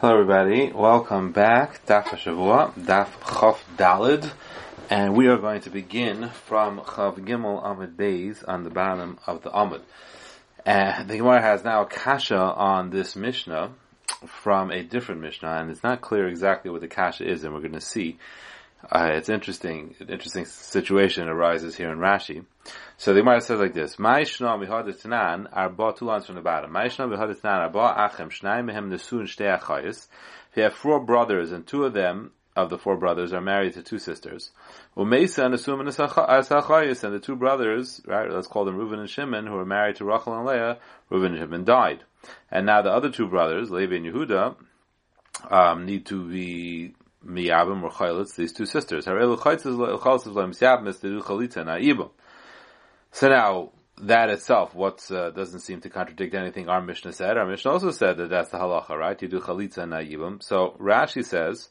Hello everybody, welcome back, Daf Shavua, Daf Chof Dalid, and we are going to begin from Chav Gimel Amid Beis on the bottom of the. And the Gemara has now a kasha on this Mishnah from a different Mishnah, and it's not clear exactly what the kasha is, and we're going to see. Uh, it's interesting, an interesting situation arises here in Rashi. So the Gemara says like this: Ma'ishna mihadetanan arba two lines from the bottom. Ma'ishna mihadetanan arba achem shnai mehem nesun shtei achayis. If you have four brothers and two of them of the four brothers are married to two sisters, umeisa nesun asachayis, and the two brothers, right? Let's call them Reuven and Shimon, who are married to Rachel and Leah. Reuven and Shimon died, and now the other two brothers, Levi and Yehuda, um, need to be miyabim or chaylitz, these two sisters. So now, that itself, what uh, doesn't seem to contradict anything our Mishnah said. Our Mishnah also said that that's the halacha, right? You do chalitza and na'ibim. So Rashi says,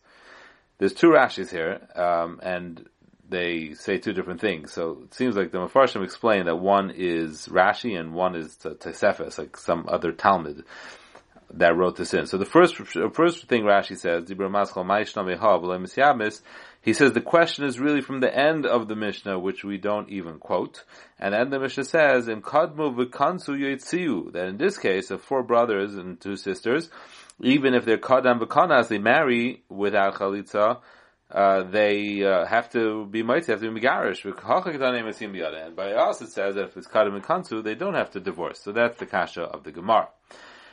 there's two Rashis here, um, and they say two different things. So it seems like the Mefarshim explain that one is Rashi and one is Tesefes, like some other Talmud that wrote this in. So the first first thing Rashi says, he says the question is really from the end of the Mishnah, which we don't even quote. And then the Mishnah says, in v'kansu that in this case of four brothers and two sisters, even if they're Kadam v'kanas, they marry without chalitza, uh, they uh, have to be might have to be megarish. And by us it says that if it's kadam and kansu, they don't have to divorce. So that's the kasha of the Gemara.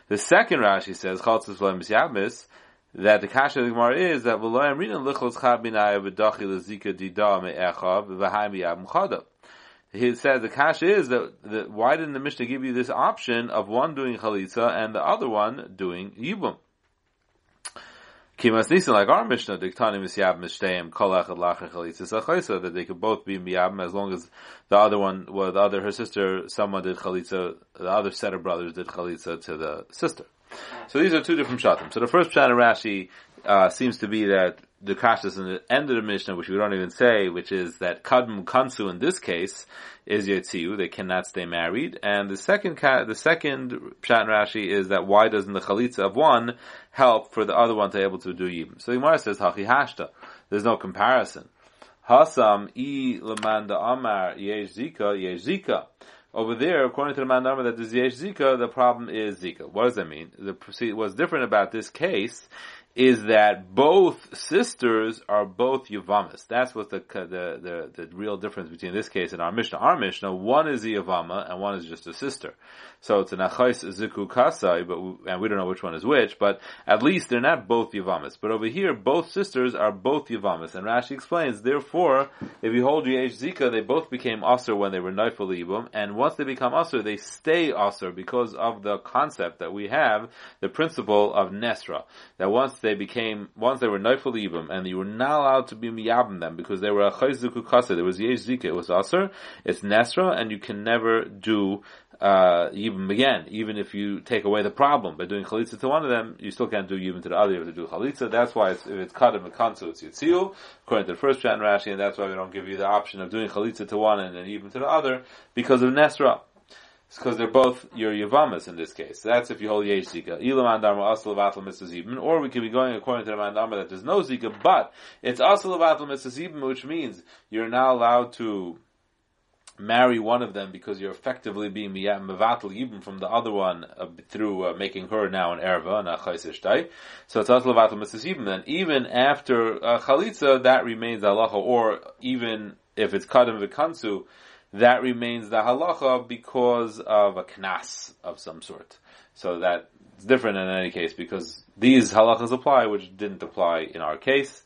The second Rashi says, Chaltzis V'lemis Yabmis, that the kasha of the Gemara is that V'loyam Rinan Lichos Chab Binaya V'dachi L'zika Dida Me'echav V'haim Yab Mchadav. He says the kasha is that, that, why didn't the Mishnah give you this option of one doing chalitza and the other one doing yibum? Kimas Nisan, like our Mishnah, Diktani Misyab Mishteim, Kolach Lachach Chalitza that they could both be Miyabim as long as the other one, well, the other, her sister, someone did Chalitza, the other set of brothers did Chalitza to the sister. So these are two different shatim. So the first pshat in Rashi, uh, seems to be that the kashas in the end of the Mishnah, which we don't even say, which is that kadm kansu in this case is yetziu; they cannot stay married. And the second the second pshat Rashi is that why doesn't the chalitza of one help for the other one to be able to do yibum? So the Gemara says hachi hashta. There's no comparison. Hasam i lemanda amar yesh zika yesh zika. Over there, according to the Mandama that Yesh Zika, the problem is Zika. What does that mean? The, what's different about this case is that both sisters are both Yavamas. That's what the, the, the, the, real difference between this case and our Mishnah. Our Mishnah, one is a Yavama and one is just a sister. So it's an Achais Ziku Kasai, but, we, and we don't know which one is which, but at least they're not both Yavamas. But over here, both sisters are both Yavamas. And Rashi explains, therefore, if you hold Yesh Zika, they both became Aser when they were Naifal Yibum, and once they become Aser, they stay Aser because of the concept that we have, the principle of Nesra. That once they became, once they were Neufel Ibim, and you were not allowed to be Miyabim them, because they were a Chayzuku Kasa, there was Yesh Zika, it was Aser, it's Nesra, and you can never do uh, Yibim again, even if you take away the problem. By doing Chalitza to one of them, you still can't do Yibim to the other, you have to do Chalitza, that's why it's, if it's Kadam and Kansu, it's Yitziu, according to the first Chat Rashi, and that's why we don't give you the option of doing Chalitza to one and then Yibim to the other, because of Nesra. It's because they're both your Yavamas in this case. That's if you hold Yesh Zika. Ilam Andarma Asal Mitzvah Or we could be going according to the Mandarma that there's no Zika, but it's Asal Mitzvah which means you're now allowed to marry one of them because you're effectively being mevatel even from the other one uh, through uh, making her now an erva and a chaysishtai. So it's also levatel mitzvah Then even after uh, chalitza, that remains halacha, or even if it's kadam v'kansu, that remains the halacha because of a knas of some sort. So that's different in any case because these halachas apply, which didn't apply in our case.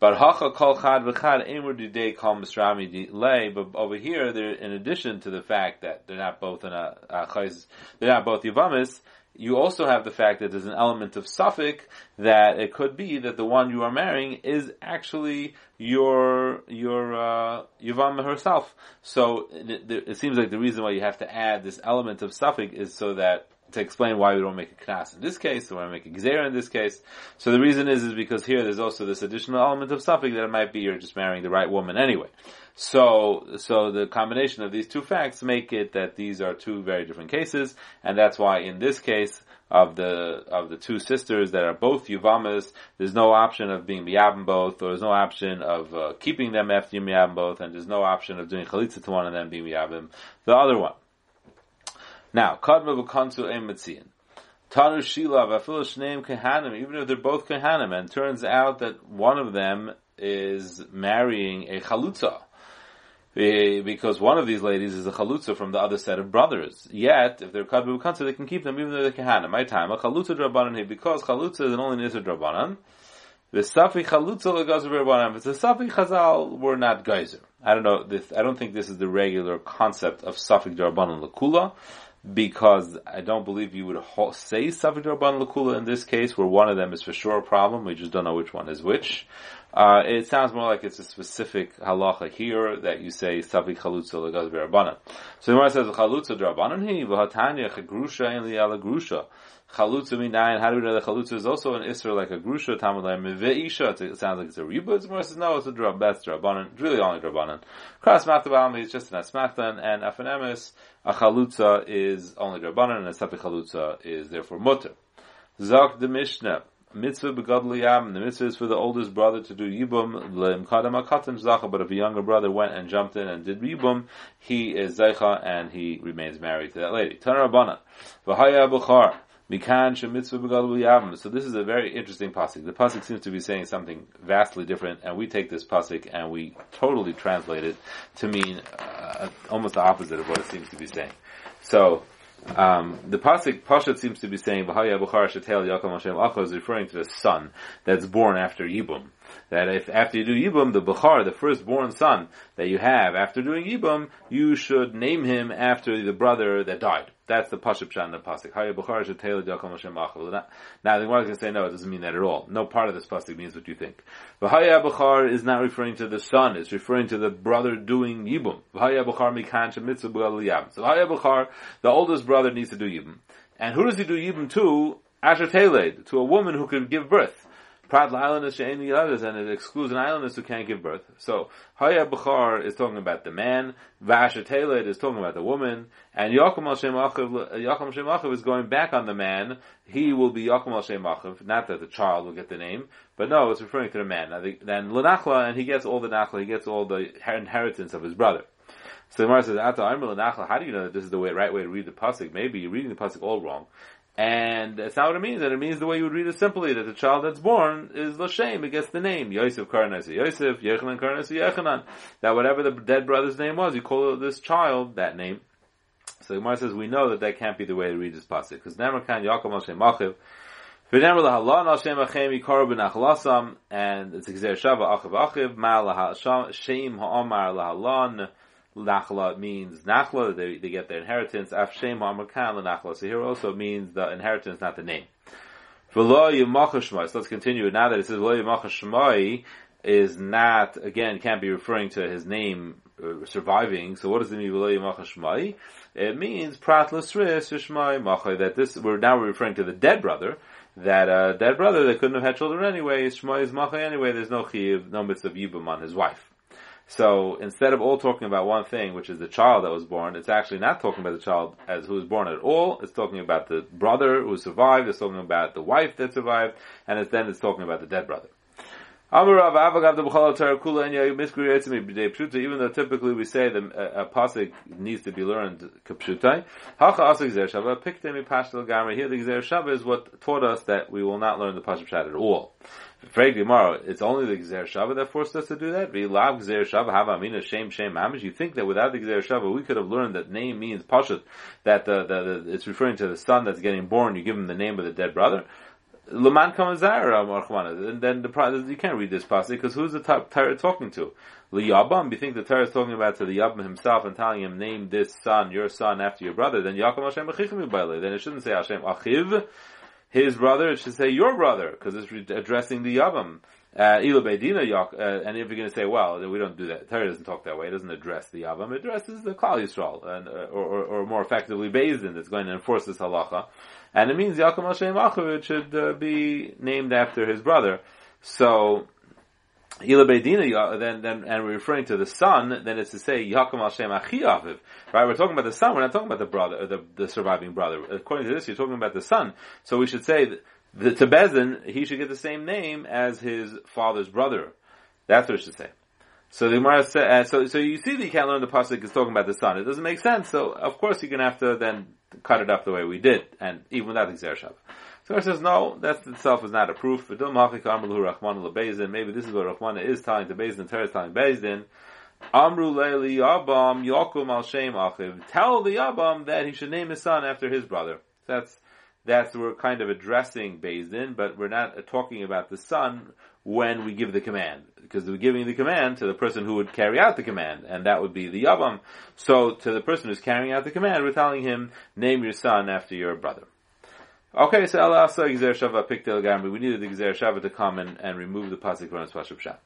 But hacha kol chad v'chad emur kol misrami lay. But over here, in addition to the fact that they're not both in a, a they're not both yivamis, you also have the fact that there's an element of suffix that it could be that the one you are marrying is actually your your uh, herself. So it, it, seems like the reason why you have to add this element of suffix is so that to explain why we don't make a knas in this case, or why we make a gzera in this case. So the reason is is because here there's also this additional element of suffix that it might be you're just marrying the right woman anyway. So, so the combination of these two facts make it that these are two very different cases, and that's why in this case, of the of the two sisters that are both Yuvamas, there's no option of being Miyabim both, or there's no option of uh, keeping them after you Miyabim both, and there's no option of doing Chalitza to one and then being Miyabim the other one. Now, Kadma Ein Metzian. Tanu Shila Vafil Shneim Kehanim, even if they're both Kehanim, and turns out that one of them is marrying a Chalutza Eh, because one of these ladies is a chalutza from the other set of brothers. Yet, if they're kadbu kansa, they can keep them even though they're kahana. My time, a chalutza drabanan here, because chalutza is an only nisr drabanan. The safi chalutza legazer drabanan. If it's a safi chazal, we're not geyser. I don't know. This, I don't think this is the regular concept of safi drabanan lekula. Because I don't believe you would say Safik Lakula in this case, where one of them is for sure a problem, we just don't know which one is which. Uh, it sounds more like it's a specific halacha here that you say savi chalutza legaz b'rabbanan. So the Gemara says chalutza d'rabbanan he v'hatanya chagrusha and li'ala grusha. Chalutza minayin. How do we know that chalutza is also an isra like a grusha? Talmud ve'isha. It sounds like it's a riba. Gemara says no, it's a drab. That's drabbanan. It's really only drabbanan. Kras machta is just an asmachtan and afanemis. A chalutza is only drabbanan and a savi chalutza is therefore mutter. Zak the Mishnah mitzvah begadol yam. The mitzvah is for the oldest brother to do yibum leimkadam akatim zacha. But if a younger brother went and jumped in and did yibum, he is zeicha and he remains married to that lady. Tanarabana v'haya bukhar. Mikan. So this is a very interesting pasuk. The pasuk seems to be saying something vastly different, and we take this pasuk and we totally translate it to mean uh, almost the opposite of what it seems to be saying. So um, the pasuk Pashat seems to be saying V'haya Bukhar Shetel Yaakov is referring to the son that's born after Yibum. That if after you do Yibum, the Bukhar, the firstborn son that you have after doing Yibum, you should name him after the brother that died. That's the Pashup Shan the. Haya Bukhar Yaakov Hashem Achel. Now the Gemara is going to say no, it doesn't mean that at all. No part of this Pasuk means what you think. V'haya Bukhar is not referring to the son, it's referring to the brother doing Yibum. V'haya Bukhar Mikan Shemitzvah B'Gal So V'haya Bukhar, the oldest brother needs to do Yibum. And who does he do Yibum to? Asher Teled, to a woman who can give birth. Prat la'alanis she'eni others, and it excludes an islandess who can't give birth. So, Haya Bukhar is talking about the man, Vasha Teled is talking about the woman, and Yakum al Shemachav is going back on the man. He will be Yakum al Shemachav, not that the child will get the name, but no, it's referring to the man. Now, the, then Lanachla, and he gets all the Nachla, he gets all the inheritance of his brother. So the Gemara says, how do you know that this is the way, right way to read the pasuk? Maybe you're reading the pasuk all wrong. And that's not what it means. And it means the way you would read it simply, that the child that's born is Lashem, it gets the name. Yosef Karnas Yosef, Yechanan Karnas Yechanan. That whatever the dead brother's name was, you call this child that name. So the Gemara says, we know that that can't be the way to read this pasuk. Because Nemerkan Yaakov Moshe Machiv, V'nemar lahalon Hashem achem yikar b'nachlasam, and it's Gzer Shava achiv achiv, ma shem ha'omar lahalon, Nachla means Nachla, they, they get their inheritance. Afshem Amarkan Nachla. So here also means the inheritance, not the name. V'lo Yimachashmai. So let's continue. Now that it says V'lo Yimachashmai is not, again, can't be referring to his name uh, surviving. So what does it mean V'lo Yimachashmai? It means Prat Lasris Shmai Machai. That this, we're now referring to the dead brother. That uh, dead brother that couldn't have had children anyway, Shmai is Machai anyway, there's no chiv, no mitzvah Yibam on his wife. So instead of all talking about one thing, which is the child that was born, it's actually not talking about the child as who was born at all. It's talking about the brother who survived. It's talking about the wife that survived, and it's, then it's talking about the dead brother. Even though typically we say that a, a pasuk needs to be learned kapshutai, here the gzer is what taught us that we will not learn the pasuk at all. Frag tomorrow, it's only the Gzer Shava that forced us to do that. V'lav Gzer Shava have amina shame shame mamish. You think that without the Gzer Shava we could have learned that name means pashut, that the, the, the, it's referring to the son that's getting born. You give him the name of the dead brother. Kamazara and then the you can't read this passage because who's the Torah talking to? Liyabam, you think the Torah is talking about to the Yabam himself and telling him, name this son, your son after your brother, then Yaakov Hashem Then it shouldn't say Hashem Achiv, his brother, it should say your brother, because it's addressing the Yavam. Uh, uh, and if you're going to say, well, we don't do that, Torah doesn't talk that way, it doesn't address the Yavam, it addresses the Klal Yisrael, and, uh, or, or, or, more effectively Bezdin that's going to enforce this halacha. And it means Yaakov Hashem Achavit should uh, be named after his brother. So, Ila Beidina, then, then, and we're referring to the son, then it's to say, Yakum al Shem Achi Aviv. Right? We're talking about the son, we're not talking about the brother, the, the surviving brother. According to this, you're talking about the son. So we should say, that the, to Bezin, he should get the same name as his father's brother. That's what it should say. So the Gemara said, uh, so, so you see that you can't learn the pasuk is talking about the son. It doesn't make sense. So of course you're to have to then cut it up the way we did, and even without the Xer so he says, no, that itself is not a proof. Maybe this is what Rahman is telling to Bezdin, Torah is telling Bezdin. Amru leili Yabam Yakum al Shem Achiv. Tell the Yabam that he should name his son after his brother. That's that's we're kind of addressing Bezdin, but we're not talking about the son when we give the command, because we're giving the command to the person who would carry out the command, and that would be the Yavam. So to the person who's carrying out the command, we're telling him, name your son after your brother. Okay, so Allah Asa Gzer Shava Piktel Gamri. We needed the Gzer Shava to come and, and remove the pasuk from its Pashab Shah.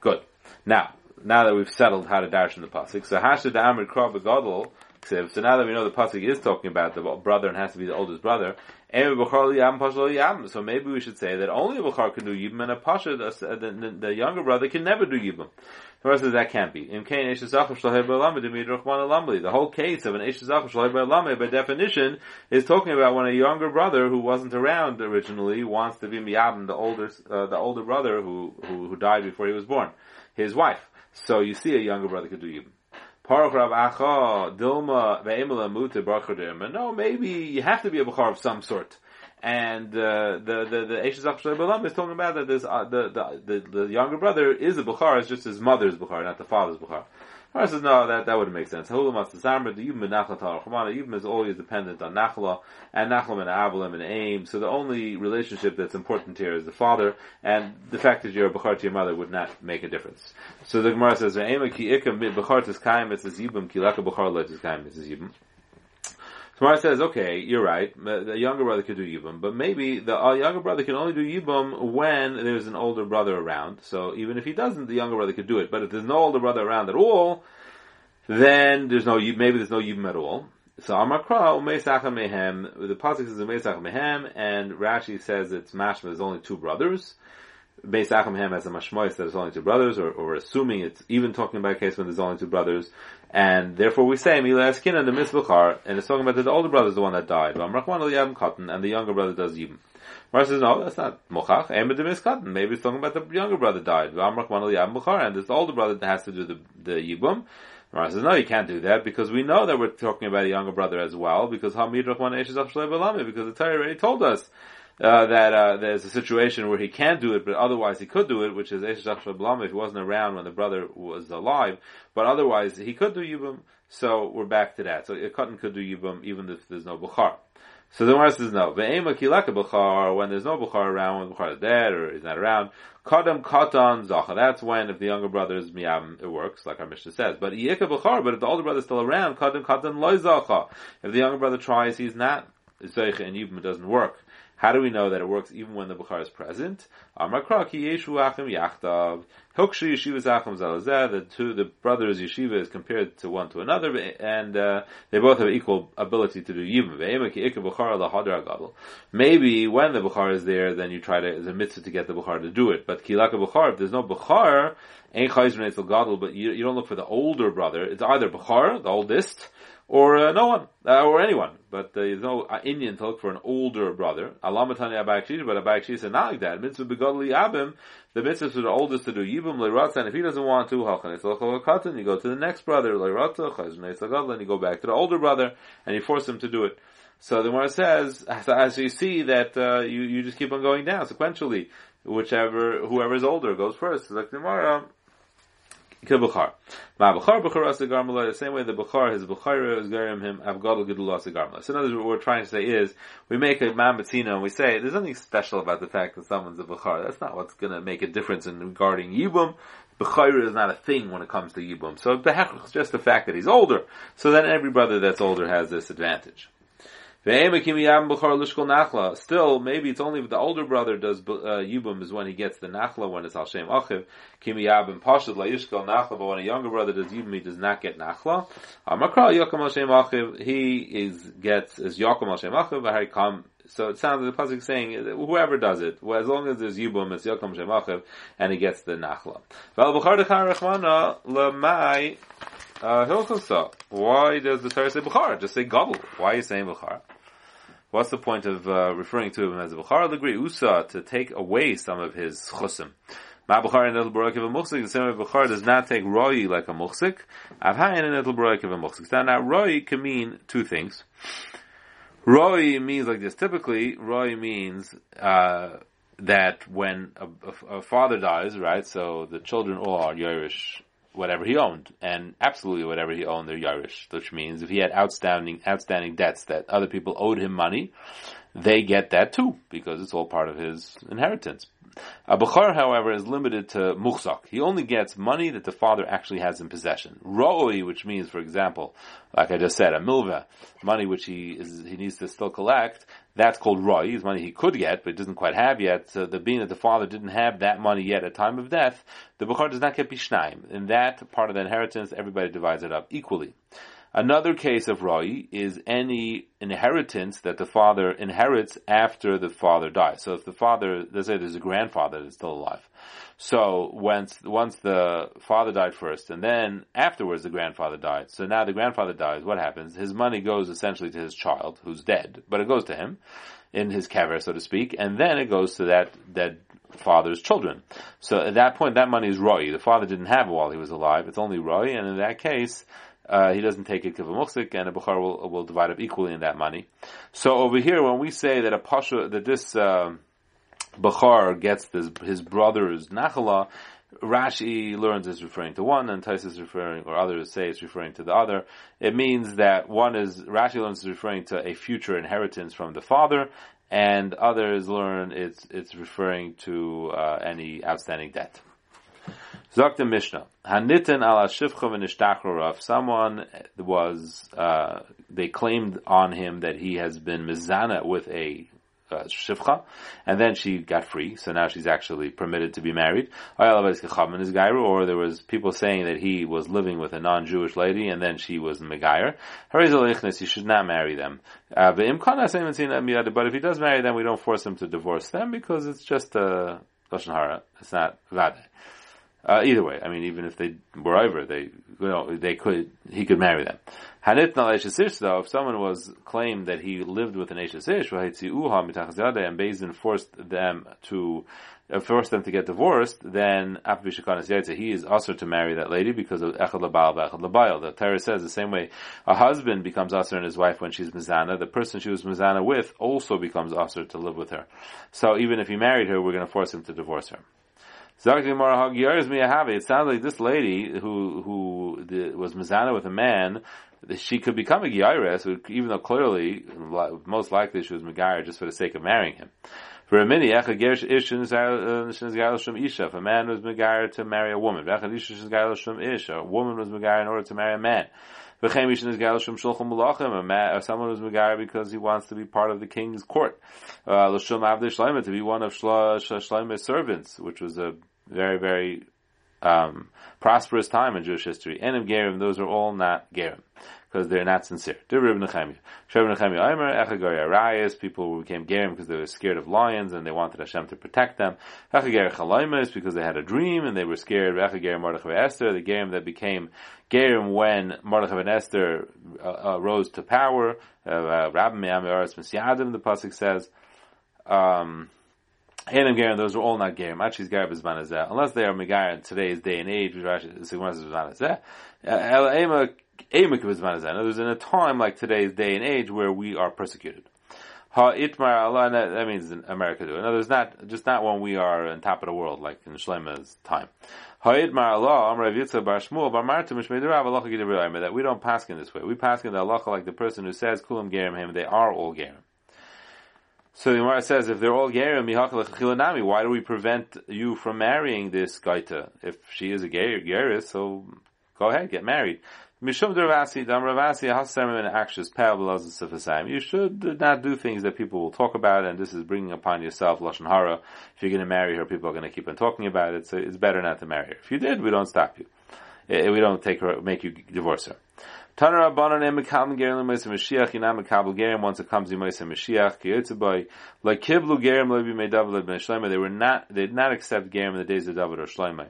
Good. Now, now that we've settled how to dash in the pasuk, so Hashad Amr Krav Gadol. So now that we know the pasuk is talking about the brother and has to be the oldest brother, so maybe we should say that only a Bukhar can do Yibam and a Pasha, the, the, the, younger brother, can never do Yibam. Says that can't be. The whole case of an Eshazach by definition is talking about when a younger brother who wasn't around originally wants to be Miyabim, the older, uh, the older brother who, who, who died before he was born, his wife. So you see a younger brother could do Yibam. No, maybe you have to be a Bukhar of some sort. And uh, the the the Eishes is talking about that this uh, the, the the the younger brother is a Bukhar, it's just his mother's Bukhar, not the father's Bukhar. Gemara says, no, that, that wouldn't make sense. The Yibum is always dependent on Nachla, and Nachla and Avalim and Aim, so the only relationship that's important here is the father, and the fact that you're a Bechar to your mother would not make a difference. So the Gemara says, ki ikam Bechar Tiskayim, it says Yibum, ki laka Bechar le Tiskayim, it says Yibum. Gemara says, okay, you're right. The younger brother could do Yibum, but maybe the uh, younger brother can only do Yibum when there's an older brother around. So even if he doesn't, the younger brother could do it. But if there's no older brother around at all, then there's no maybe there's no Yibum at all. So Amakra Umeisacha Mehem, the pasuk says Umeisacha Mehem, and Rashi says it's Mashma. There's only two brothers. Beis Acham has a mashmois that it's only two brothers, or, or assuming it's even talking about a case when there's only two brothers, and therefore we say Mila Eskin and the Misbachar, and it's talking about that the older brother is the one that died, and the younger brother does Yibam. Mara says, no, that's not Mochach, Emid Maybe it's talking about the younger brother died, and this older brother that has to do the, the Yibam. Mara says, no, you can't do that, because we know that we're talking about a younger brother as well, because Hamid Rachman because the Torah already told us uh, that uh, there's a situation where he can't do it, but otherwise he could do it, which is if he wasn't around when the brother was alive, but otherwise he could do Yibam, so we're back to that. So a cotton could do Yibam even if there's no Bukhar. So the Gemara says no. Ve'ema kilaka Bukhar, when there's no Bukhar around, when Bukhar is dead or is not around, Kadam Katan Zacha. That's when if the younger brother is Miyam, it works, like our Mishnah says. But Yika Bukhar, but if the older brother is still around, Kadam Katan Loy Zacha. If the younger brother tries, he's not Zeicha and Yibam, doesn't work. How do we know that it works even when the Bukhar is present? The two, the brothers yeshiva is compared to one to another, and uh, they both have equal ability to do yibum. Maybe when the Bukhar is there, then you try to, as a mitzvah to get the Bukhar to do it. But kilaka Bukhar, if there's no Bukhar, ain't gadol, but you, you don't look for the older brother. It's either Bukhar, the oldest, or uh, no one, uh, or anyone. But uh, there's no uh, Indian to look for an older brother. Alamatani Abayakshir, but Abayakshir said not like that. Mitzvah begodli abim, the mitzvah for the oldest to do yibum leiratza, and if he doesn't want to, halchan you go to the next brother leiratza, chazun and you go back to the older brother, and you force him to do it. So the Gemara says, as you see that uh, you you just keep on going down sequentially, whichever whoever is older goes first. Like the Gemara. Bukhar. Ma Bukhar Bukhar as the same way the Bukhar his Bukhara is garim him Avgadol Gidul as So in other words, what we're trying to say is we make a Mambatina and we say there's nothing special about the fact that someone's a Bukhar. That's not what's to make a difference in regarding Yibum. Bukhara is not a thing when it comes to Yibum. So it's just the fact that he's older. So then every brother that's older has this advantage. Still, maybe it's only if the older brother does uh, Yibum is when he gets the Nachla, when it's Al Shem Achiv. Kimiyab and Pashad La Yishkal Nachla, but when a younger brother does Yibum, he does not get Nachla. Amakra Yakum Al Shem Achiv, he is, gets, is Yakum Al Shem Achiv, So it sounds like the pasuk saying whoever does it, well, as long as there's yibum, it's yokom shemachiv, and he gets the nachla. Uh, Why does the Torah say Bukhar? Just say Gobble. Why are you saying Bukhar? What's the point of uh, referring to him as a Bukhar? Agree Usa to take away some of his chusim. Ma Bukhar and Itl of a Muchsik, the same way Bukhar does not take Roi like a Muchsik. Avhayin and Itl of a Muchsik. Now, now Roi can mean two things. Roy means like this. Typically, Roi means, uh, that when a, a, a, father dies, right, so the children all are Yerush whatever he owned, and absolutely whatever he owned, they're Yarish, which means if he had outstanding outstanding debts that other people owed him money, they get that too because it's all part of his inheritance. A Bukhar, however, is limited to muhsak. He only gets money that the father actually has in possession. Ro'i, which means, for example, like I just said, a milva, money which he is, he needs to still collect, that's called Roy. It's money he could get, but doesn't quite have yet. So the being that the father didn't have that money yet at time of death, the Bukhar does not get Bishnaim. In that part of the inheritance, everybody divides it up equally. Another case of Rai is any inheritance that the father inherits after the father dies. So if the father, let's say there's a grandfather that's still alive. So once, once the father died first and then afterwards the grandfather died. So now the grandfather dies, what happens? His money goes essentially to his child who's dead, but it goes to him in his kever, so to speak, and then it goes to that dead father's children. So at that point, that money is Roy. The father didn't have it while he was alive. It's only Roy, and in that case, uh, he doesn't take it kivamuchsik, and a bukhar will, will divide up equally in that money. So over here, when we say that a pasha, that this uh, bukhar gets this, his brother's nachala, Rashi learns is referring to one, and Tais is referring, or others say it's referring to the other. It means that one is Rashi learns is referring to a future inheritance from the father, and others learn it's it's referring to uh, any outstanding debt. Sagt the Mishnah, Haniten ala shivcha v'nishtachrorav, someone was, uh, they claimed on him that he has been mizana with a uh, shivcha, and then she got free, so now she's actually permitted to be married. Or there was people saying that he was living with a non-Jewish lady, and then she was megayer. He should not marry them. Uh, but if he does marry them, we don't force him to divorce them because it's just a lashon hara. It's not vade. Uh, either way, I mean, even if they were over, they, you know, they could, he could marry them. Hanit Naleshasish though, if someone was claimed that he lived with an Eshasish, and Bezin forced them to, uh, forced them to get divorced, then he is also to marry that lady because of Echad Labal Echad Labayal. The Torah says the same way a husband becomes usher in his wife when she's Mizana, the person she was Mizana with also becomes usher to live with her. So even if he married her, we're going to force him to divorce her. It sounds like this lady who who was mizana with a man, she could become a giyaris, even though clearly, most likely she was megayir just for the sake of marrying him. For a mini, if a man was megayir to marry a woman, a woman was megayir in order to marry a man. A man or someone was Megar because he wants to be part of the king's court. Uh, to be one of Shlome's servants, which was a very, very um, prosperous time in Jewish history. And of Gerim, those are all not Gerim because they're not sincere. People who became Gerim because they were scared of lions and they wanted Hashem to protect them. because they had a dream and they were scared. Mordechai Esther, the Gerim that became Gerim when Mordechai and Esther uh, uh, rose to power. Uh, Rabbi the Pasuk says, um, Hanim Gerim, those are all not Gerim. Achis Gerim is Manazeh. Unless they are Megar in today's day and age, which Rashi is Manazeh. Uh, El Ema, Ema is Manazeh. There's in a time like today's day and age where we are persecuted. Ha Itmar Allah, that means in America too. Words, not, just not when we are on top of the world, like in Shlema's time. Ha Itmar Allah, Amr Yitzchak Bar Shmuel, Bar Marta, Mishmei Derav, Allah that we don't pass in this way. We pass in the Allah like the person who says, Kulam Gerim him, they are all Gerim. So the Gemara says, if they're all gerim, why do we prevent you from marrying this gaita? If she is a geris, so go ahead, get married. Mishum Ravasi, Dam Ravasi, Hasarim and Akshas Pav You should not do things that people will talk about, and this is bringing upon yourself Lashon Hara. If you're going to marry her, people are going to keep on talking about it, so it's better not to marry her. If you did, we don't stop you. Eh, we don't take her, make you divorce her. Tana Rabbanon em mekabel gerim lemois Mashiach yinam mekabel gerim once it comes lemois Mashiach ki yitzabay like kiblu gerim lebi mei David ben Shlomo they were not they did not accept gerim in the days of David or Shlomo.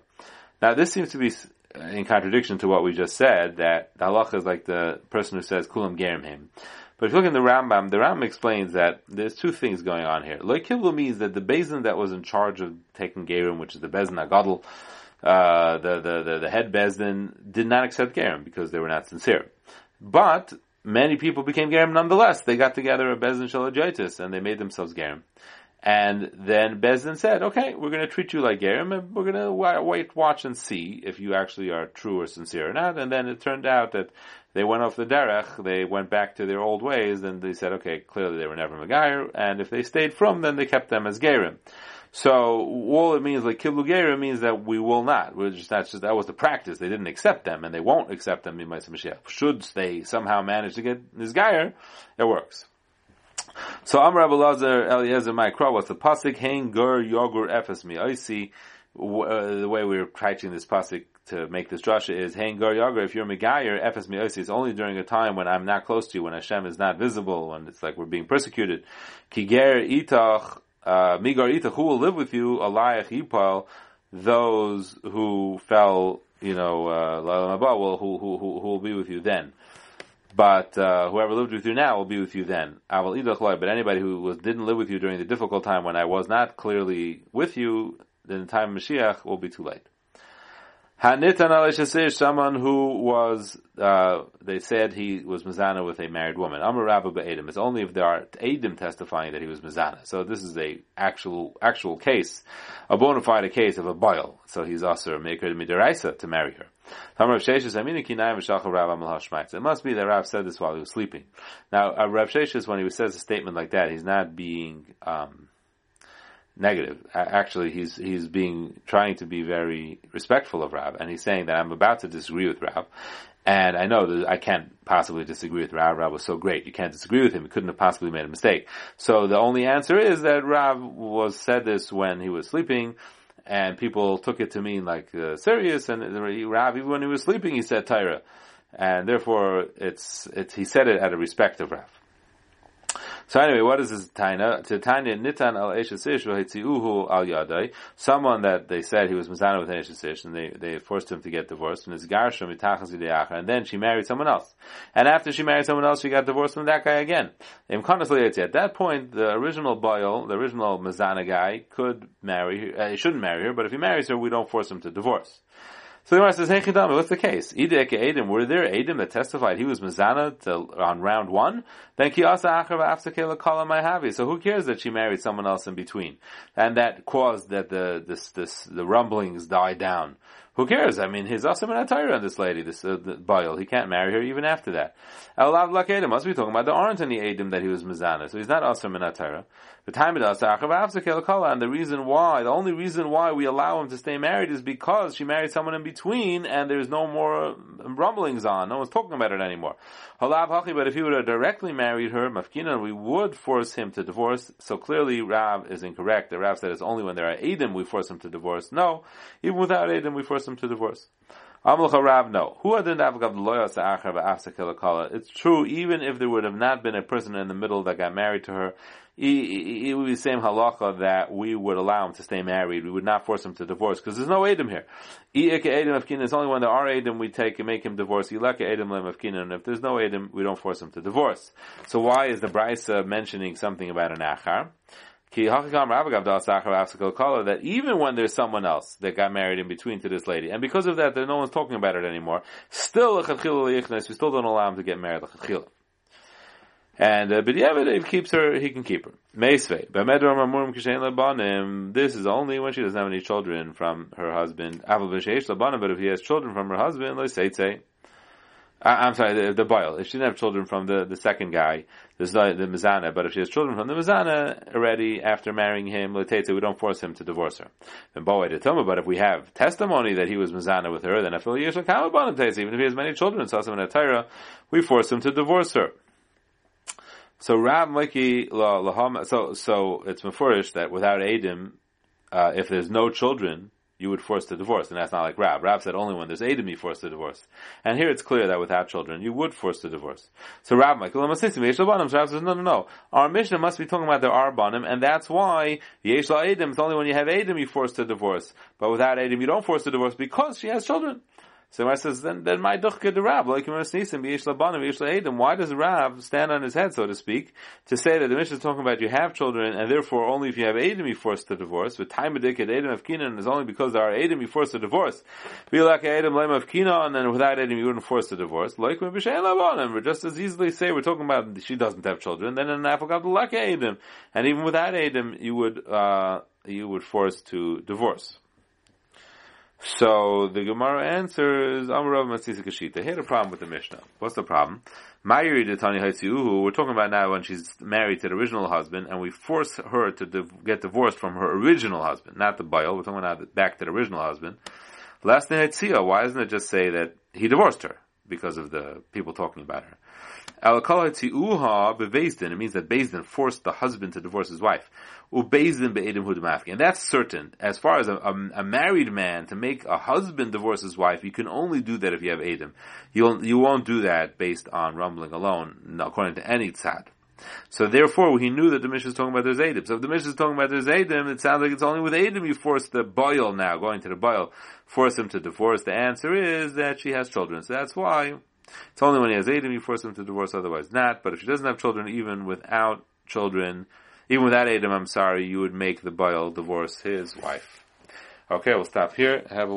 Now this seems to be in contradiction to what we just said that the halacha is like the person who says kulam gerim him. But if you look in the Rambam, the Rambam explains that there's two things going on here. Like kiblu means that the bezin that was in charge of taking gerim, which is the bezin agadol, uh, the, the, the, head Bezdin did not accept Gerim because they were not sincere. But many people became Gerim nonetheless. They got together a Bezdin Shalajitis and they made themselves Gerim. And then Bezdin said, okay, we're going to treat you like Gerim and we're going to wait, watch and see if you actually are true or sincere or not. And then it turned out that they went off the derech, they went back to their old ways and they said, okay, clearly they were never Megair. And if they stayed from, then they kept them as Gerim. So all it means, like kiblugera, means that we will not. We're just that's just that was the practice. They didn't accept them, and they won't accept them. Should they somehow manage to get this geyer, it works. So Amr Abu Lazar Eliezer Ma'ikra was the pasuk Hein Gur Yogur Efes Mi. I see uh, the way we're writing this pasuk to make this drasha is Hein Gur Yogur. If you're Megayer Efes Mi It's only during a time when I'm not close to you, when Hashem is not visible, when it's like we're being persecuted. Kiger Itach uh, Migar Ita, who will live with you, Alayach Yipal, those who fell, you know, uh, will, who, who, who, who will be with you then. But uh, whoever lived with you now will be with you then. But anybody who was, didn't live with you during the difficult time when I was not clearly with you, then the time of Mashiach will be too late. Hanitan al someone who was, uh, they said he was Mazana with a married woman. Amar Rabba Ba'edim. It's only if there are Adim testifying that he was Mazana. So this is a actual, actual case, a bona fide case of a boil. So he's also a maker to Midaraisa to marry her. It must be that Rav said this while he was sleeping. Now, uh, Rav Sheshes, when he says a statement like that, he's not being, um, negative. Actually, he's he's being trying to be very respectful of Rab, and he's saying that I'm about to disagree with Rab, and I know that I can't possibly disagree with Rab. Rab was so great, you can't disagree with him. He couldn't have possibly made a mistake. So the only answer is that Rab was said this when he was sleeping. And people took it to mean like uh, serious, and Rav even when he was sleeping he said Tyra, and therefore it's it's he said it out of respect of Rav. So anyway, what is this taina? Taina nitan al eshesish v'hetziuhu al yadai. Someone that they said he was mizana with an eshesish, and they they forced him to get divorced. And his garsha mitachas and then she married someone else. And after she married someone else, she got divorced from that guy again. At that point, the original boil, the original mizana guy, could marry. her. Uh, he shouldn't marry her, but if he marries her, we don't force him to divorce. So the Gemara says, "Hey Chidami, what's the case? Idek Adam, were there Adam that testified he was Mizana to, on round one? Then Kiyasa Achar Afsakela Kala Havi. So who cares that she married someone else in between, and that caused that the this this the rumblings died down? Who cares? I mean, his asim and on this lady, this uh. He can't marry her even after that. Elav Lak must be talking about there aren't any Adam that he was Mazana, so he's not asim and The time it does, and the reason why, the only reason why we allow him to stay married is because she married someone in between, and there's no more rumblings on. No one's talking about it anymore. But if he would have directly married her, Mafkina, we would force him to divorce. So clearly Rav is incorrect. The Rav said it's only when there are Adam we force him to divorce. No, even without Adam we force him to divorce. Rav, no. It's true, even if there would have not been a person in the middle that got married to her, it would be the same halacha that we would allow him to stay married. We would not force him to divorce because there's no Adam here. It's only when there are Adam we take and make him divorce. And if there's no Adam, we don't force him to divorce. So why is the Brisa mentioning something about an Achar? That even when there's someone else that got married in between to this lady, and because of that, no one's talking about it anymore, still, we still don't allow him to get married. And uh, but yeah, but if he keeps her, he can keep her. This is only when she doesn't have any children from her husband. But if he has children from her husband, say. I'm sorry, the, the boil. If she didn't have children from the, the second guy, there's the, the Mizana, but if she has children from the Mizana already after marrying him, we don't force him to divorce her. Then Boy to Toma, but if we have testimony that he was Mizana with her, then affiliation even if he has many children, Sasam and Atira, we force him to divorce her. So Rab Miki Lahama, so, so it's Mefurish that without Adim, uh, if there's no children, you would force the divorce, and that's not like Rab. Rab said only when there's Adam you force the divorce. And here it's clear that without children, you would force the divorce. So Rab Michael. Rab says, no, no, no. Our Mishnah must be talking about the Arbanim, and that's why Yesh Adam, it's only when you have Adam you force the divorce. But without Adam you don't force the divorce because she has children. So I says, then, then my duchke the Rab, like B'yish Labanim. Why does Rab stand on his head, so to speak, to say that the Mishnah is talking about you have children, and therefore only if you have Adam you force to divorce, with time of Adam of Kinan is only because there are Adam you force to divorce. Be like Adam Lema of Kinan, and without Adam you wouldn't force the divorce. Like Labanim, we just as easily say we're talking about she doesn't have children, then in Afagav like Adam. And even without Adam, you would, uh, you would force to divorce. So the Gemara answers, Amarav Matzisa Kashita. He had a problem with the Mishnah. What's the problem? Mayuri Tani Haitziuhu, we're talking about now when she's married to the original husband, and we force her to div- get divorced from her original husband, not the Baal, we're talking about back to the original husband. Last Haitziah, why doesn't it just say that he divorced her? Because of the people talking about her. It means that Bezdin forced the husband to divorce his wife. And that's certain. As far as a, a, a, married man to make a husband divorce his wife, you can only do that if you have Adam. You'll, you won't do that based on rumbling alone, according to any tzad. So therefore, he knew that the Mishnah is talking about there's Adam. So if the Mishnah is talking about there's Adam, it sounds like it's only with Adam you force the boil now, going to the boil, force him to divorce. The answer is that she has children. So that's why it's only when he has Adam you force him to divorce, otherwise not. But if she doesn't have children, even without children, even without Adam, I'm sorry, you would make the Baal divorce his wife. Okay, we'll stop here. Have a